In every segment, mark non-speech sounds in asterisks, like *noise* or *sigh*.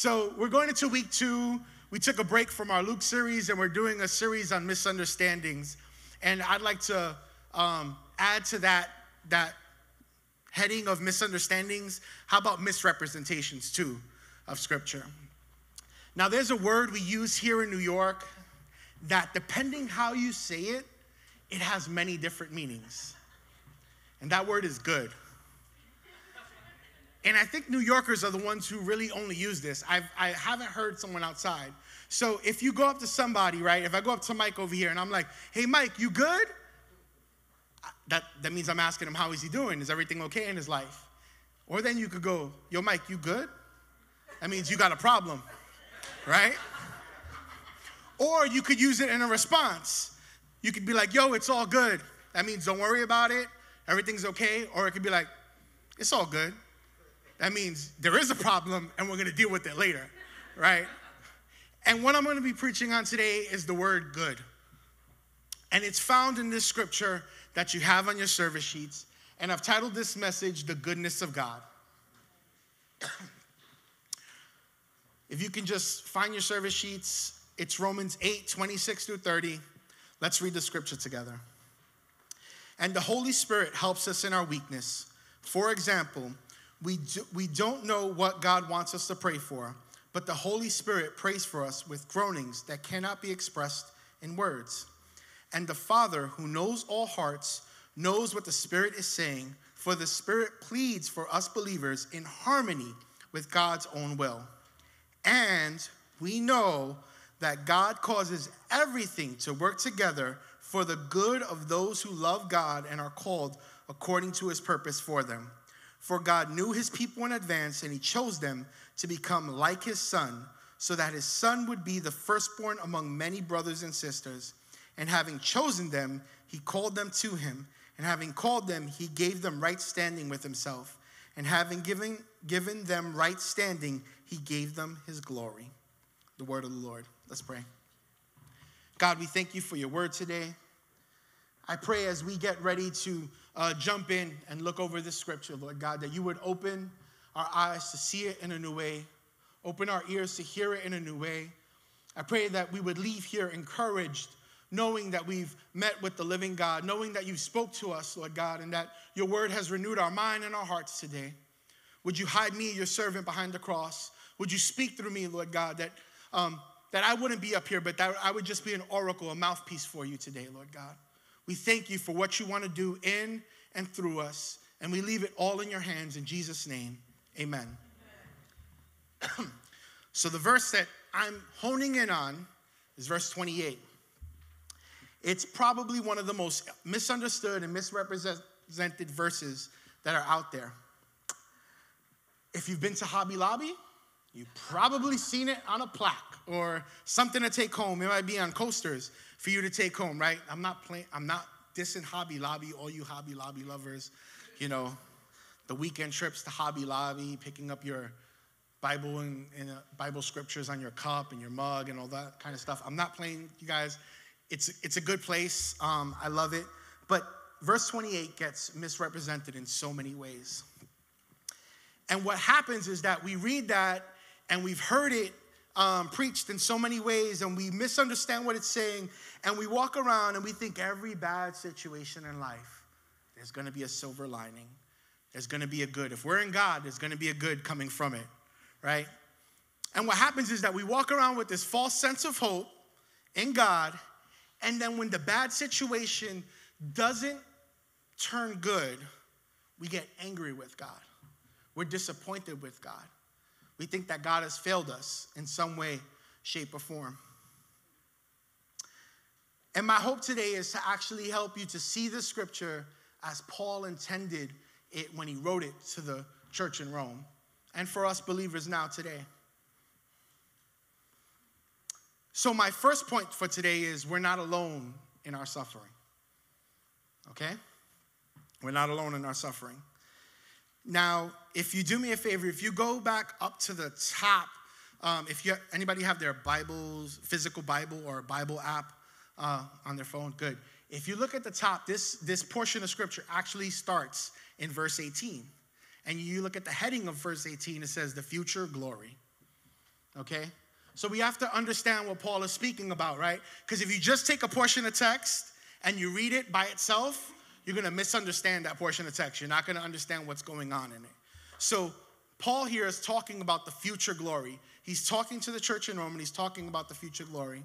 So we're going into week two. We took a break from our Luke series and we're doing a series on misunderstandings. And I'd like to um, add to that, that heading of misunderstandings. How about misrepresentations too of Scripture? Now, there's a word we use here in New York that, depending how you say it, it has many different meanings. And that word is good. And I think New Yorkers are the ones who really only use this. I've, I haven't heard someone outside. So if you go up to somebody, right? If I go up to Mike over here and I'm like, hey, Mike, you good? That, that means I'm asking him, how is he doing? Is everything okay in his life? Or then you could go, yo, Mike, you good? That means you got a problem, right? Or you could use it in a response. You could be like, yo, it's all good. That means don't worry about it. Everything's okay. Or it could be like, it's all good. That means there is a problem and we're going to deal with it later, right? And what I'm going to be preaching on today is the word good. And it's found in this scripture that you have on your service sheets. And I've titled this message, The Goodness of God. if you can just find your service sheets, it's Romans 8 26 through 30. Let's read the scripture together. And the Holy Spirit helps us in our weakness. For example, we, do, we don't know what God wants us to pray for, but the Holy Spirit prays for us with groanings that cannot be expressed in words. And the Father, who knows all hearts, knows what the Spirit is saying, for the Spirit pleads for us believers in harmony with God's own will. And we know that God causes everything to work together for the good of those who love God and are called according to his purpose for them. For God knew his people in advance, and he chose them to become like his son, so that his son would be the firstborn among many brothers and sisters. And having chosen them, he called them to him. And having called them, he gave them right standing with himself. And having given, given them right standing, he gave them his glory. The word of the Lord. Let's pray. God, we thank you for your word today. I pray as we get ready to uh, jump in and look over this scripture, Lord God, that you would open our eyes to see it in a new way, open our ears to hear it in a new way. I pray that we would leave here encouraged, knowing that we've met with the living God, knowing that you spoke to us, Lord God, and that your word has renewed our mind and our hearts today. Would you hide me, your servant, behind the cross? Would you speak through me, Lord God, that, um, that I wouldn't be up here, but that I would just be an oracle, a mouthpiece for you today, Lord God? We thank you for what you want to do in and through us, and we leave it all in your hands in Jesus' name. Amen. *clears throat* so, the verse that I'm honing in on is verse 28. It's probably one of the most misunderstood and misrepresented verses that are out there. If you've been to Hobby Lobby, you've probably seen it on a plaque or something to take home. It might be on coasters for you to take home, right? I'm not playing, I'm not dissing Hobby Lobby, all you Hobby Lobby lovers, you know, the weekend trips to Hobby Lobby, picking up your Bible and, and uh, Bible scriptures on your cup and your mug and all that kind of stuff. I'm not playing, you guys. It's it's a good place. Um, I love it. But verse 28 gets misrepresented in so many ways. And what happens is that we read that and we've heard it um, preached in so many ways, and we misunderstand what it's saying, and we walk around and we think every bad situation in life, there's gonna be a silver lining. There's gonna be a good. If we're in God, there's gonna be a good coming from it, right? And what happens is that we walk around with this false sense of hope in God, and then when the bad situation doesn't turn good, we get angry with God. We're disappointed with God. We think that God has failed us in some way, shape, or form. And my hope today is to actually help you to see the scripture as Paul intended it when he wrote it to the church in Rome, and for us believers now today. So, my first point for today is we're not alone in our suffering. Okay? We're not alone in our suffering. Now, if you do me a favor, if you go back up to the top, um, if you anybody have their Bibles, physical Bible or Bible app uh, on their phone, good. If you look at the top, this this portion of Scripture actually starts in verse 18, and you look at the heading of verse 18. It says the future glory. Okay? So we have to understand what Paul is speaking about, right? Because if you just take a portion of text and you read it by itself, you're going to misunderstand that portion of text. You're not going to understand what's going on in it. So Paul here is talking about the future glory. He's talking to the church in Rome and he's talking about the future glory.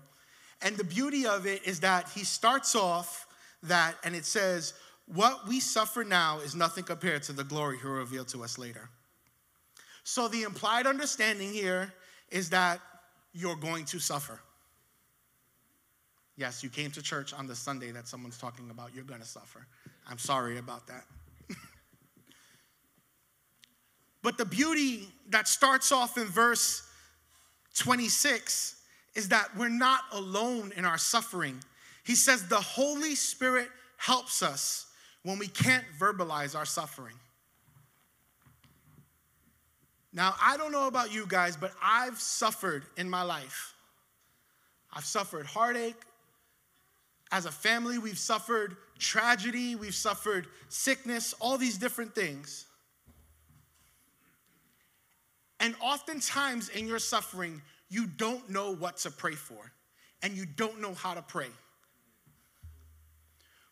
And the beauty of it is that he starts off that and it says, What we suffer now is nothing compared to the glory he will reveal to us later. So the implied understanding here is that you're going to suffer. Yes, you came to church on the Sunday that someone's talking about, you're going to suffer. I'm sorry about that. *laughs* but the beauty that starts off in verse 26 is that we're not alone in our suffering. He says the Holy Spirit helps us when we can't verbalize our suffering. Now, I don't know about you guys, but I've suffered in my life. I've suffered heartache. As a family, we've suffered tragedy, we've suffered sickness, all these different things. And oftentimes in your suffering, you don't know what to pray for, and you don't know how to pray.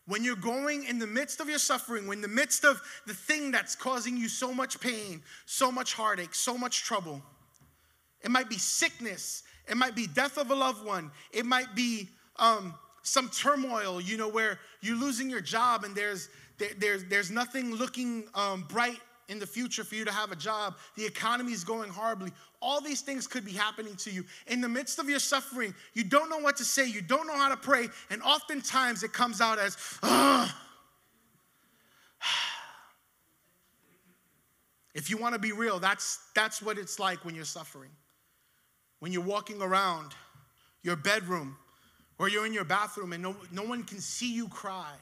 When you're going in the midst of your suffering, when in the midst of the thing that's causing you so much pain, so much heartache, so much trouble, it might be sickness, it might be death of a loved one, it might be um, some turmoil, you know, where you're losing your job and there's there, there's there's nothing looking um, bright in the future for you to have a job. The economy is going horribly. All these things could be happening to you. In the midst of your suffering, you don't know what to say, you don't know how to pray, and oftentimes it comes out as, Ugh. *sighs* If you want to be real, that's, that's what it's like when you're suffering. When you're walking around your bedroom or you're in your bathroom and no, no one can see you cry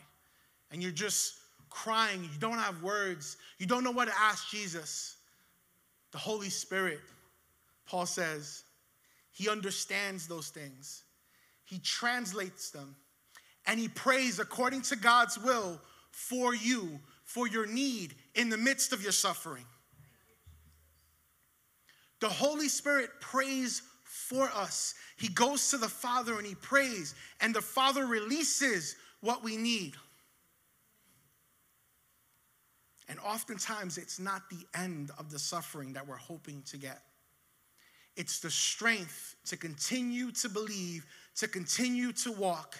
and you're just crying, you don't have words, you don't know what to ask Jesus. The Holy Spirit, Paul says, he understands those things. He translates them and he prays according to God's will for you, for your need in the midst of your suffering. The Holy Spirit prays for us. He goes to the Father and he prays, and the Father releases what we need. And oftentimes, it's not the end of the suffering that we're hoping to get. It's the strength to continue to believe, to continue to walk.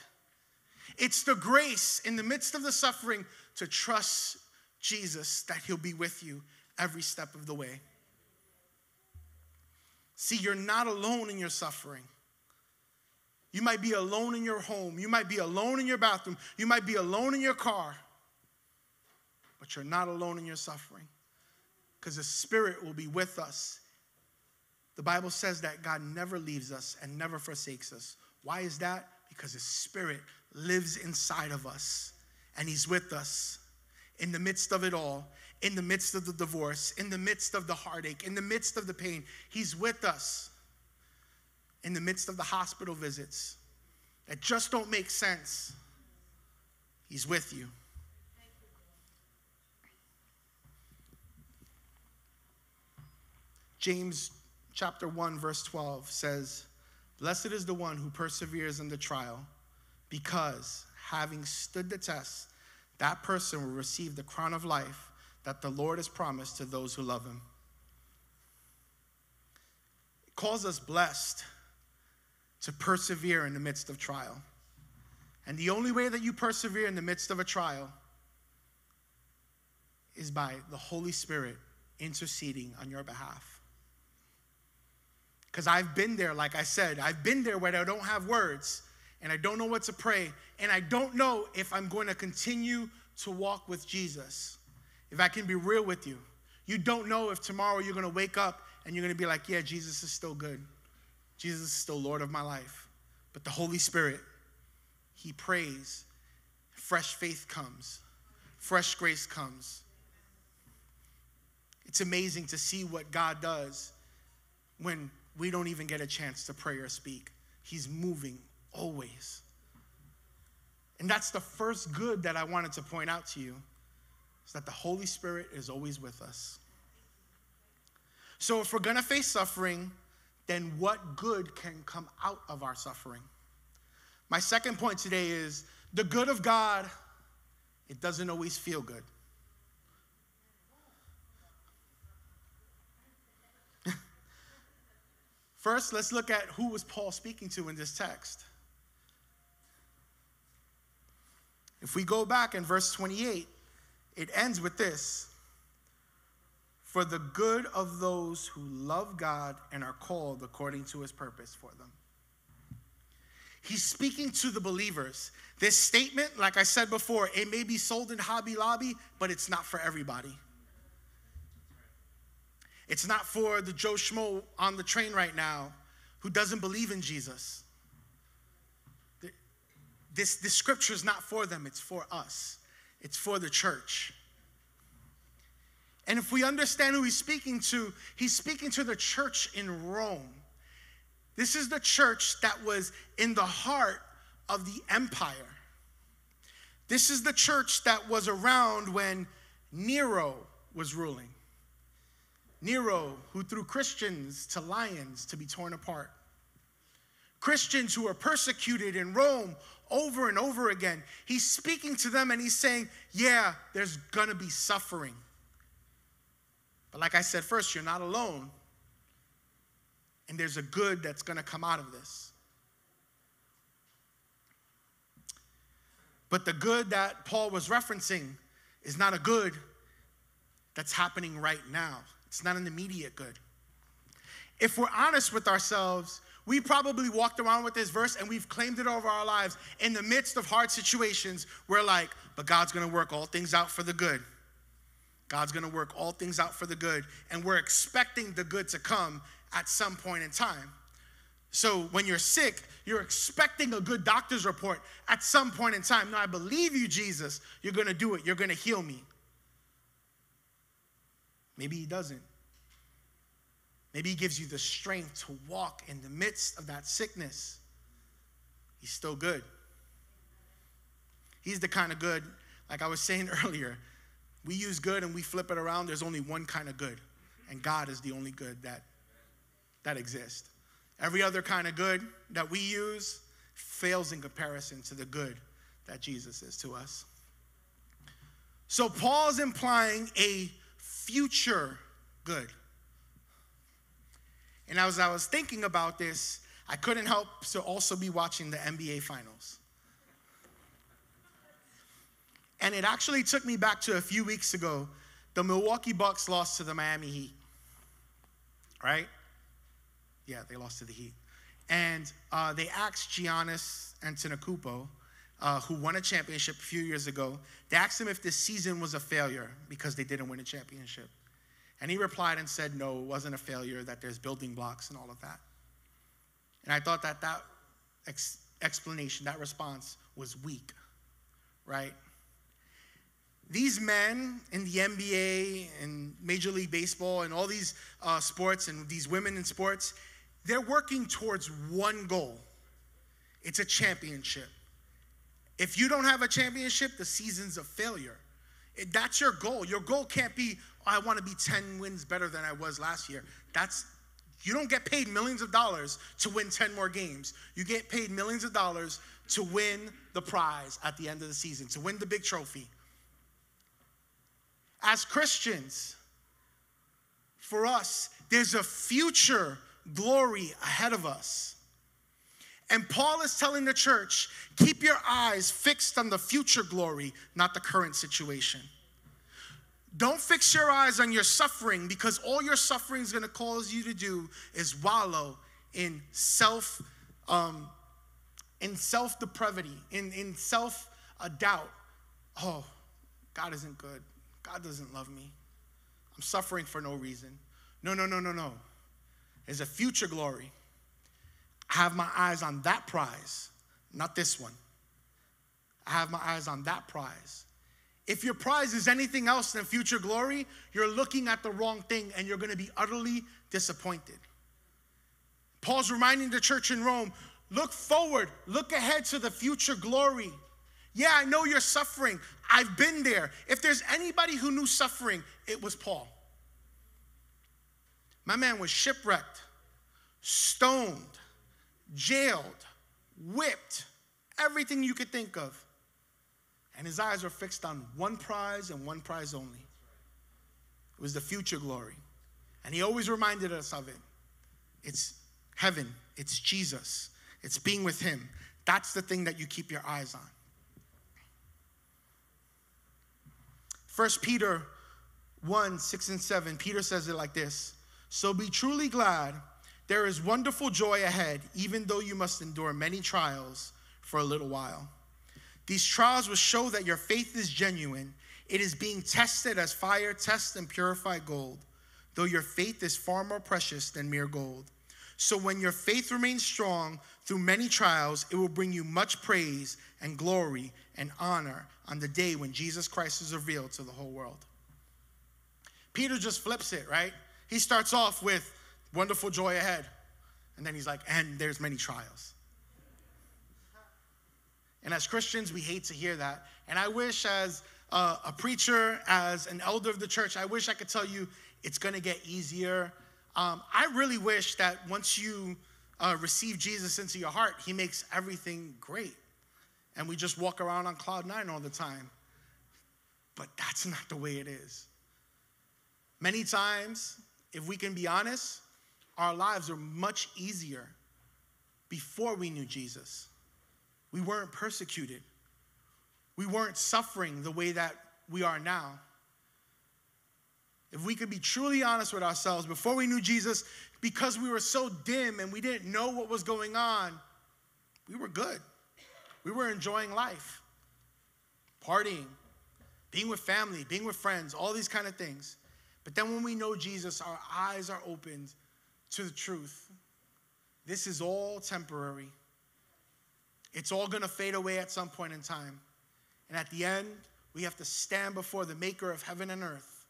It's the grace in the midst of the suffering to trust Jesus that He'll be with you every step of the way. See, you're not alone in your suffering. You might be alone in your home. You might be alone in your bathroom. You might be alone in your car. But you're not alone in your suffering because the Spirit will be with us. The Bible says that God never leaves us and never forsakes us. Why is that? Because His Spirit lives inside of us and He's with us in the midst of it all in the midst of the divorce, in the midst of the heartache, in the midst of the pain. He's with us in the midst of the hospital visits that just don't make sense. He's with you. James chapter 1 verse 12 says, "Blessed is the one who perseveres in the trial, because having stood the test, that person will receive the crown of life that the Lord has promised to those who love him. It calls us blessed to persevere in the midst of trial. And the only way that you persevere in the midst of a trial is by the Holy Spirit interceding on your behalf. Because I've been there, like I said, I've been there where I don't have words and I don't know what to pray, and I don't know if I'm going to continue to walk with Jesus if I can be real with you, you don't know if tomorrow you're going to wake up and you're going to be like, yeah, Jesus is still good. Jesus is still Lord of my life. But the Holy Spirit, He prays. Fresh faith comes, fresh grace comes. It's amazing to see what God does when we don't even get a chance to pray or speak. He's moving always. And that's the first good that I wanted to point out to you is that the Holy Spirit is always with us. So if we're gonna face suffering, then what good can come out of our suffering? My second point today is the good of God, it doesn't always feel good. *laughs* First, let's look at who was Paul speaking to in this text. If we go back in verse 28, it ends with this For the good of those who love God and are called according to his purpose for them. He's speaking to the believers. This statement, like I said before, it may be sold in Hobby Lobby, but it's not for everybody. It's not for the Joe Schmo on the train right now who doesn't believe in Jesus. This, this scripture is not for them, it's for us, it's for the church. And if we understand who he's speaking to, he's speaking to the church in Rome. This is the church that was in the heart of the empire. This is the church that was around when Nero was ruling. Nero, who threw Christians to lions to be torn apart. Christians who were persecuted in Rome over and over again. He's speaking to them and he's saying, Yeah, there's gonna be suffering. But like I said first, you're not alone. And there's a good that's gonna come out of this. But the good that Paul was referencing is not a good that's happening right now. It's not an immediate good. If we're honest with ourselves, we probably walked around with this verse and we've claimed it over our lives. In the midst of hard situations, we're like, but God's gonna work all things out for the good. God's gonna work all things out for the good. And we're expecting the good to come at some point in time. So when you're sick, you're expecting a good doctor's report at some point in time. No, I believe you, Jesus. You're gonna do it, you're gonna heal me. Maybe he doesn't. Maybe he gives you the strength to walk in the midst of that sickness. He's still good. He's the kind of good, like I was saying *laughs* earlier, we use good and we flip it around. There's only one kind of good, and God is the only good that, that exists. Every other kind of good that we use fails in comparison to the good that Jesus is to us. So Paul's implying a future good. And as I was thinking about this, I couldn't help to also be watching the NBA finals. And it actually took me back to a few weeks ago. The Milwaukee Bucks lost to the Miami Heat. Right? Yeah, they lost to the Heat. And uh, they asked Giannis Antetokounmpo, uh, who won a championship a few years ago, they asked him if this season was a failure because they didn't win a championship. And he replied and said, no, it wasn't a failure, that there's building blocks and all of that. And I thought that that ex- explanation, that response was weak, right? These men in the NBA and Major League Baseball and all these uh, sports and these women in sports, they're working towards one goal it's a championship. If you don't have a championship, the season's a failure. That's your goal. Your goal can't be, I want to be 10 wins better than I was last year. That's you don't get paid millions of dollars to win 10 more games. You get paid millions of dollars to win the prize at the end of the season, to win the big trophy. As Christians, for us, there's a future glory ahead of us. And Paul is telling the church keep your eyes fixed on the future glory, not the current situation. Don't fix your eyes on your suffering because all your suffering is going to cause you to do is wallow in self, um, in self depravity, in, in self doubt. Oh, God isn't good. God doesn't love me. I'm suffering for no reason. No, no, no, no, no. There's a future glory. I have my eyes on that prize, not this one. I have my eyes on that prize. If your prize is anything else than future glory, you're looking at the wrong thing and you're going to be utterly disappointed. Paul's reminding the church in Rome look forward, look ahead to the future glory. Yeah, I know you're suffering. I've been there. If there's anybody who knew suffering, it was Paul. My man was shipwrecked stoned, jailed, whipped, everything you could think of. And his eyes were fixed on one prize and one prize only. It was the future glory. And he always reminded us of it. It's heaven, it's Jesus, it's being with him. That's the thing that you keep your eyes on. 1 Peter 1 6 and 7, Peter says it like this So be truly glad. There is wonderful joy ahead, even though you must endure many trials for a little while. These trials will show that your faith is genuine. It is being tested as fire tests and purified gold, though your faith is far more precious than mere gold. So when your faith remains strong through many trials, it will bring you much praise and glory and honor on the day when Jesus Christ is revealed to the whole world. Peter just flips it, right? He starts off with wonderful joy ahead. And then he's like, and there's many trials. And as Christians, we hate to hear that. And I wish, as a, a preacher, as an elder of the church, I wish I could tell you it's going to get easier. Um, I really wish that once you uh, receive Jesus into your heart, He makes everything great. And we just walk around on cloud nine all the time. But that's *laughs* not the way it is. Many times, if we can be honest, our lives are much easier before we knew Jesus. We weren't persecuted. We weren't suffering the way that we are now. If we could be truly honest with ourselves, before we knew Jesus, because we were so dim and we didn't know what was going on, we were good. We were enjoying life, partying, being with family, being with friends, all these kind of things. But then when we know Jesus, our eyes are opened to the truth. This is all temporary. It's all going to fade away at some point in time. And at the end, we have to stand before the maker of heaven and earth.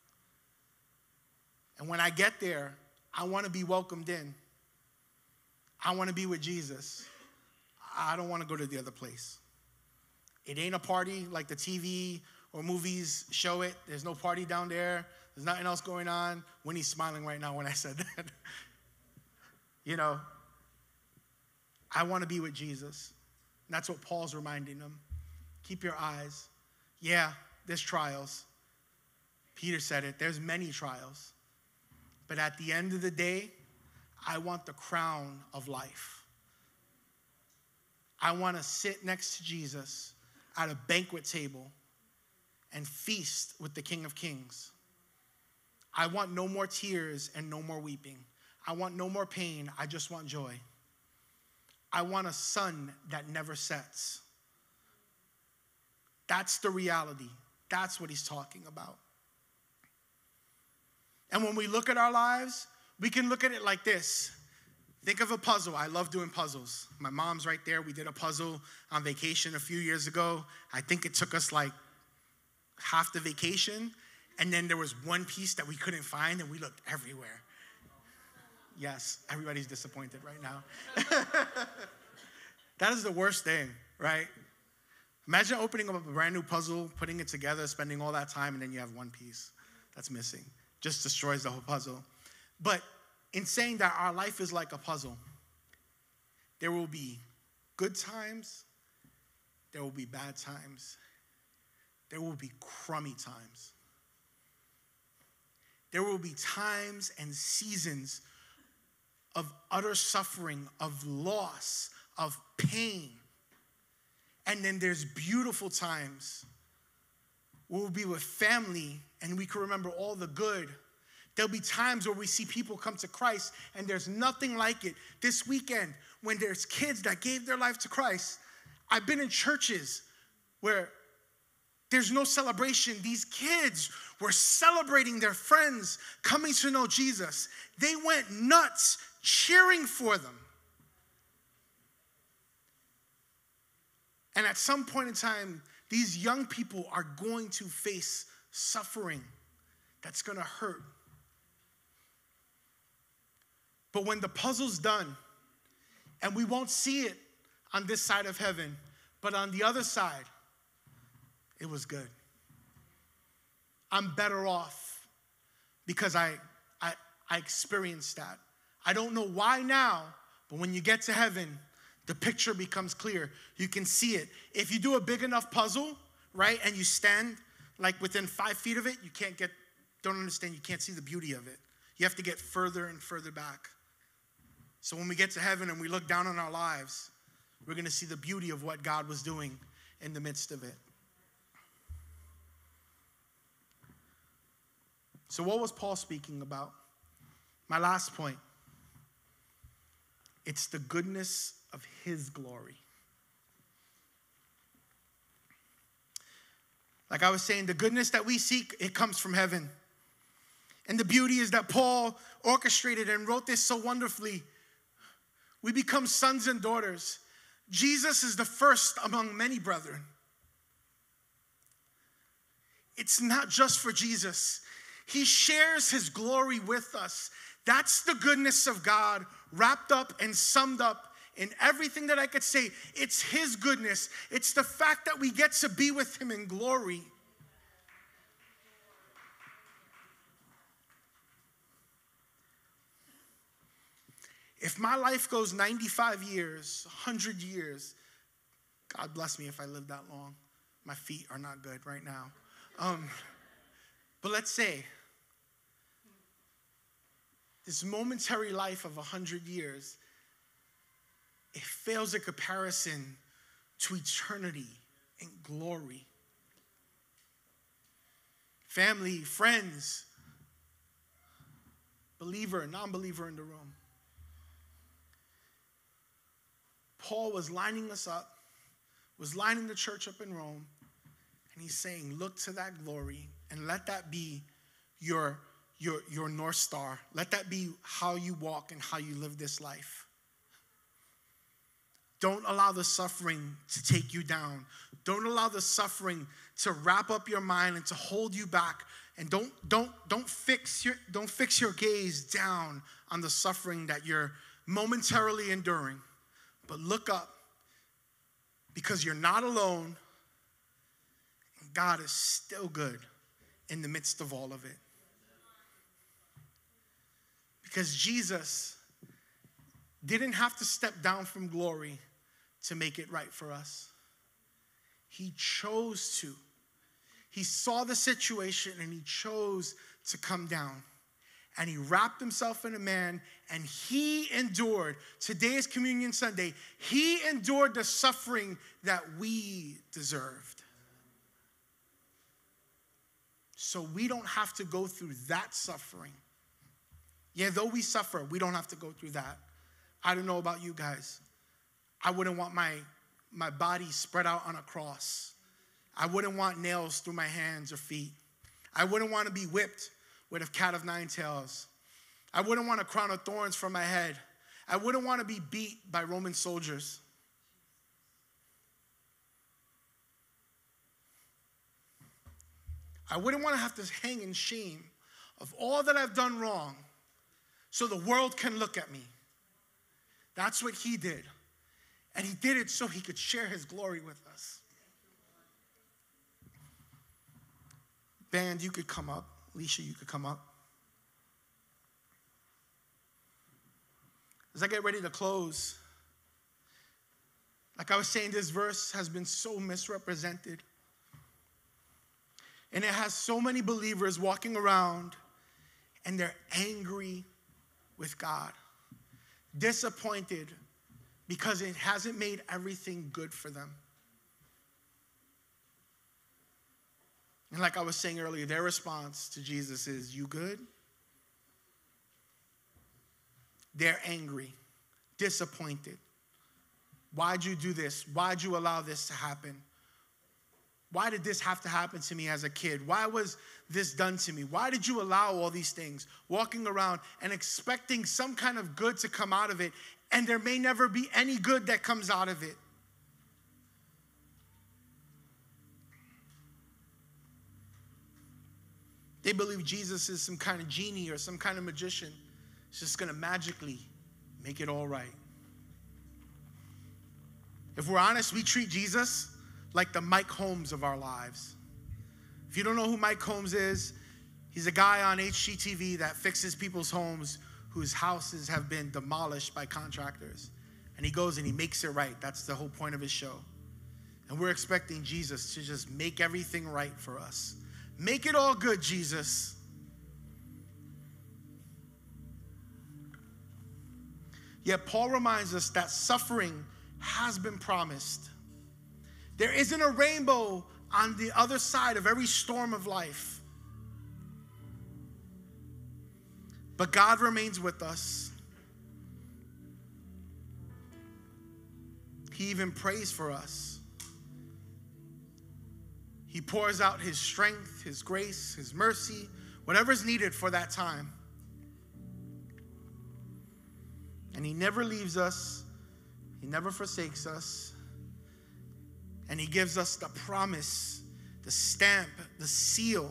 And when I get there, I want to be welcomed in. I want to be with Jesus. I don't want to go to the other place. It ain't a party like the TV or movies show it. There's no party down there. There's nothing else going on. Winnie's smiling right now when I *laughs* said that. you know, I want to be with Jesus. And that's what Paul's reminding them. Keep your eyes. Yeah, there's trials. Peter said it. There's many trials. But at the end of the day, I want the crown of life. I want to sit next to Jesus at a banquet table and feast with the King of Kings. I want no more tears and no more weeping. I want no more pain. I just want joy. I want a sun that never sets. That's the reality. That's what he's talking about. And when we look at our lives, we can look at it like this. Think of a puzzle. I love doing puzzles. My mom's right there. We did a puzzle on vacation a few years ago. I think it took us like half the vacation. And then there was one piece that we couldn't find, and we looked everywhere. Yes, everybody's disappointed right now. *laughs* that is the worst thing, right? Imagine opening up a brand new puzzle, putting it together, spending all that time, and then you have one piece that's missing. Just destroys the whole puzzle. But in saying that our life is like a puzzle, there will be good times, there will be bad times, there will be crummy times. There will be times and seasons of utter suffering, of loss, of pain. And then there's beautiful times where we'll be with family and we can remember all the good. There'll be times where we see people come to Christ and there's nothing like it. This weekend, when there's kids that gave their life to Christ, I've been in churches where there's no celebration. These kids were celebrating their friends coming to know Jesus. They went nuts cheering for them. And at some point in time, these young people are going to face suffering that's going to hurt. But when the puzzle's done, and we won't see it on this side of heaven, but on the other side, it was good. I'm better off because I, I, I experienced that. I don't know why now, but when you get to heaven, the picture becomes clear. You can see it. If you do a big enough puzzle, right, and you stand like within five feet of it, you can't get, don't understand, you can't see the beauty of it. You have to get further and further back. So when we get to heaven and we look down on our lives, we're to see the beauty of what God was doing in the midst of it. So, what was Paul speaking about? My last point it's the goodness of his glory. Like I was saying, the goodness that we seek, it comes from heaven. And the beauty is that Paul orchestrated and wrote this so wonderfully. We become sons and daughters. Jesus is the first among many brethren. It's not just for Jesus, He shares His glory with us. That's the goodness of God wrapped up and summed up in everything that I could say. It's His goodness, it's the fact that we get to be with Him in glory. If my life goes 95 years, 100 years, God bless me if I live that long. My feet are not good right now. Um, but let's say this momentary life of 100 years, it fails a comparison to eternity and glory. Family, friends, believer, non believer in the room. Paul was lining us up, was lining the church up in Rome, and he's saying, Look to that glory and let that be your, your, your North Star. Let that be how you walk and how you live this life. Don't allow the suffering to take you down. Don't allow the suffering to wrap up your mind and to hold you back. And don't, don't, don't, fix your, don't fix your gaze down on the suffering that you're momentarily enduring. But look up because you're not alone. God is still good in the midst of all of it. Because Jesus didn't have to step down from glory to make it right for us. He chose to. He saw the situation and he chose to come down. And he wrapped himself in a man and he endured. Today is Communion Sunday. He endured the suffering that we deserved. So we don't have to go through that suffering. Yeah, though we suffer, we don't have to go through that. I don't know about you guys. I wouldn't want my, my body spread out on a cross. I wouldn't want nails through my hands or feet. I wouldn't want to be whipped with a cat of nine tails. I wouldn't want a crown of thorns for my head. I wouldn't want to be beat by Roman soldiers. I wouldn't want to have to hang in shame of all that I've done wrong so the world can look at me. That's what he did. And he did it so he could share his glory with us. Band, you could come up. Alicia, you could come up. As I get ready to close, like I was saying, this verse has been so misrepresented. And it has so many believers walking around and they're angry with God, disappointed because it hasn't made everything good for them. And like I was saying earlier, their response to Jesus is, You good? They're angry, disappointed. Why'd you do this? Why'd you allow this to happen? Why did this have to happen to me as a kid? Why was this done to me? Why did you allow all these things? Walking around and expecting some kind of good to come out of it, and there may never be any good that comes out of it. They believe Jesus is some kind of genie or some kind of magician. It's just going to magically make it all right. If we're honest, we treat Jesus like the Mike Holmes of our lives. If you don't know who Mike Holmes is, he's a guy on HGTV that fixes people's homes whose houses have been demolished by contractors. And he goes and he makes it right. That's the whole point of his show. And we're expecting Jesus to just make everything right for us. Make it all good, Jesus. Yet Paul reminds us that suffering has been promised. There isn't a rainbow on the other side of every storm of life. But God remains with us. He even prays for us. He pours out His strength, His grace, His mercy, whatever is needed for that time. And He never leaves us, He never forsakes us. And He gives us the promise, the stamp, the seal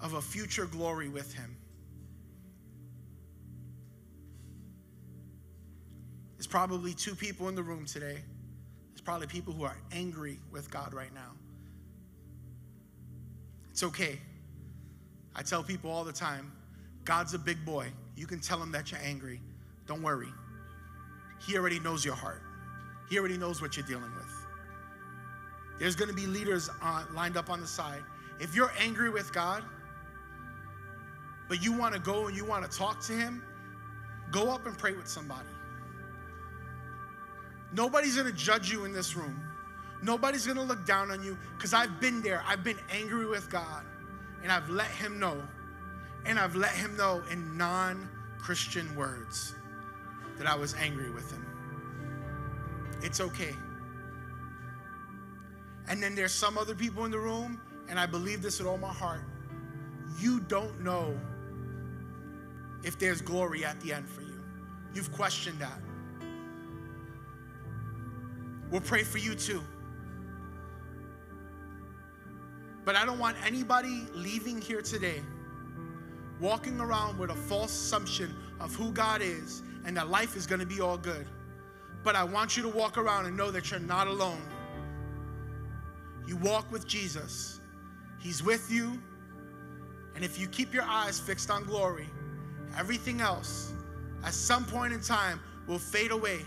of a future glory with Him. There's probably two people in the room today. There's probably people who are angry with God right now. It's okay. I tell people all the time God's a big boy. You can tell him that you're angry. Don't worry. He already knows your heart, He already knows what you're dealing with. There's going to be leaders uh, lined up on the side. If you're angry with God, but you want to go and you want to talk to Him, go up and pray with somebody. Nobody's gonna judge you in this room. Nobody's gonna look down on you because I've been there. I've been angry with God and I've let Him know. And I've let Him know in non Christian words that I was angry with Him. It's okay. And then there's some other people in the room, and I believe this with all my heart. You don't know if there's glory at the end for you. You've questioned that. We'll pray for you too. But I don't want anybody leaving here today walking around with a false assumption of who God is and that life is going to be all good. But I want you to walk around and know that you're not alone. You walk with Jesus, He's with you. And if you keep your eyes fixed on glory, everything else at some point in time will fade away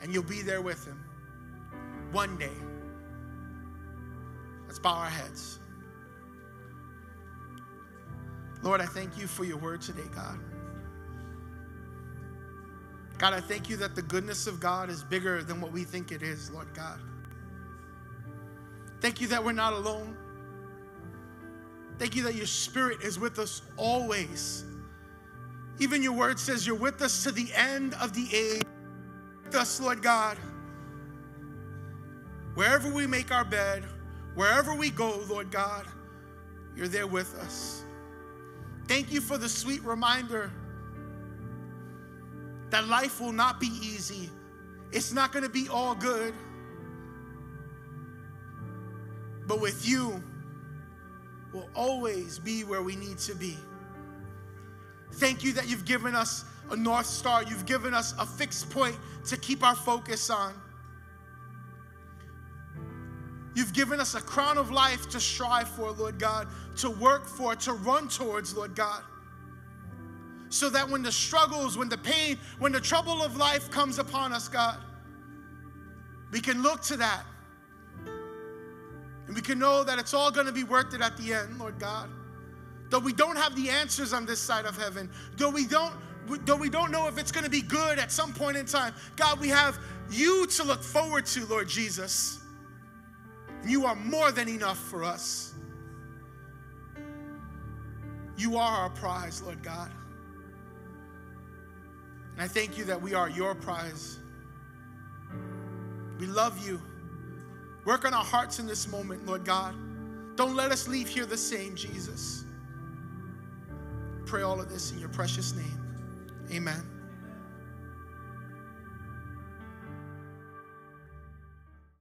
and you'll be there with him one day. Let's bow our heads. Lord, I thank you for your word today, God. God, I thank you that the goodness of God is bigger than what we think it is, Lord God. Thank you that we're not alone. Thank you that your spirit is with us always. Even your word says you're with us to the end of the age With us, Lord God. Wherever we make our bed, wherever we go, Lord God, you're there with us. Thank you for the sweet reminder that life will not be easy. It's not going to be all good. But with you, we'll always be where we need to be. Thank you that you've given us a North Star. You've given us a fixed point to keep our focus on. You've given us a crown of life to strive for, Lord God, to work for, to run towards, Lord God. So that when the struggles, when the pain, when the trouble of life comes upon us, God, we can look to that. And we can know that it's all going to be worth it at the end, Lord God. Though we don't have the answers on this side of heaven, though we don't though we don't know if it's going to be good at some point in time, God, we have you to look forward to, Lord Jesus. And You are more than enough for us. You are our prize, Lord God. And I thank you that we are your prize. We love you. Work on our hearts in this moment, Lord God. Don't let us leave here the same, Jesus. Pray all of this in your precious name. Amen.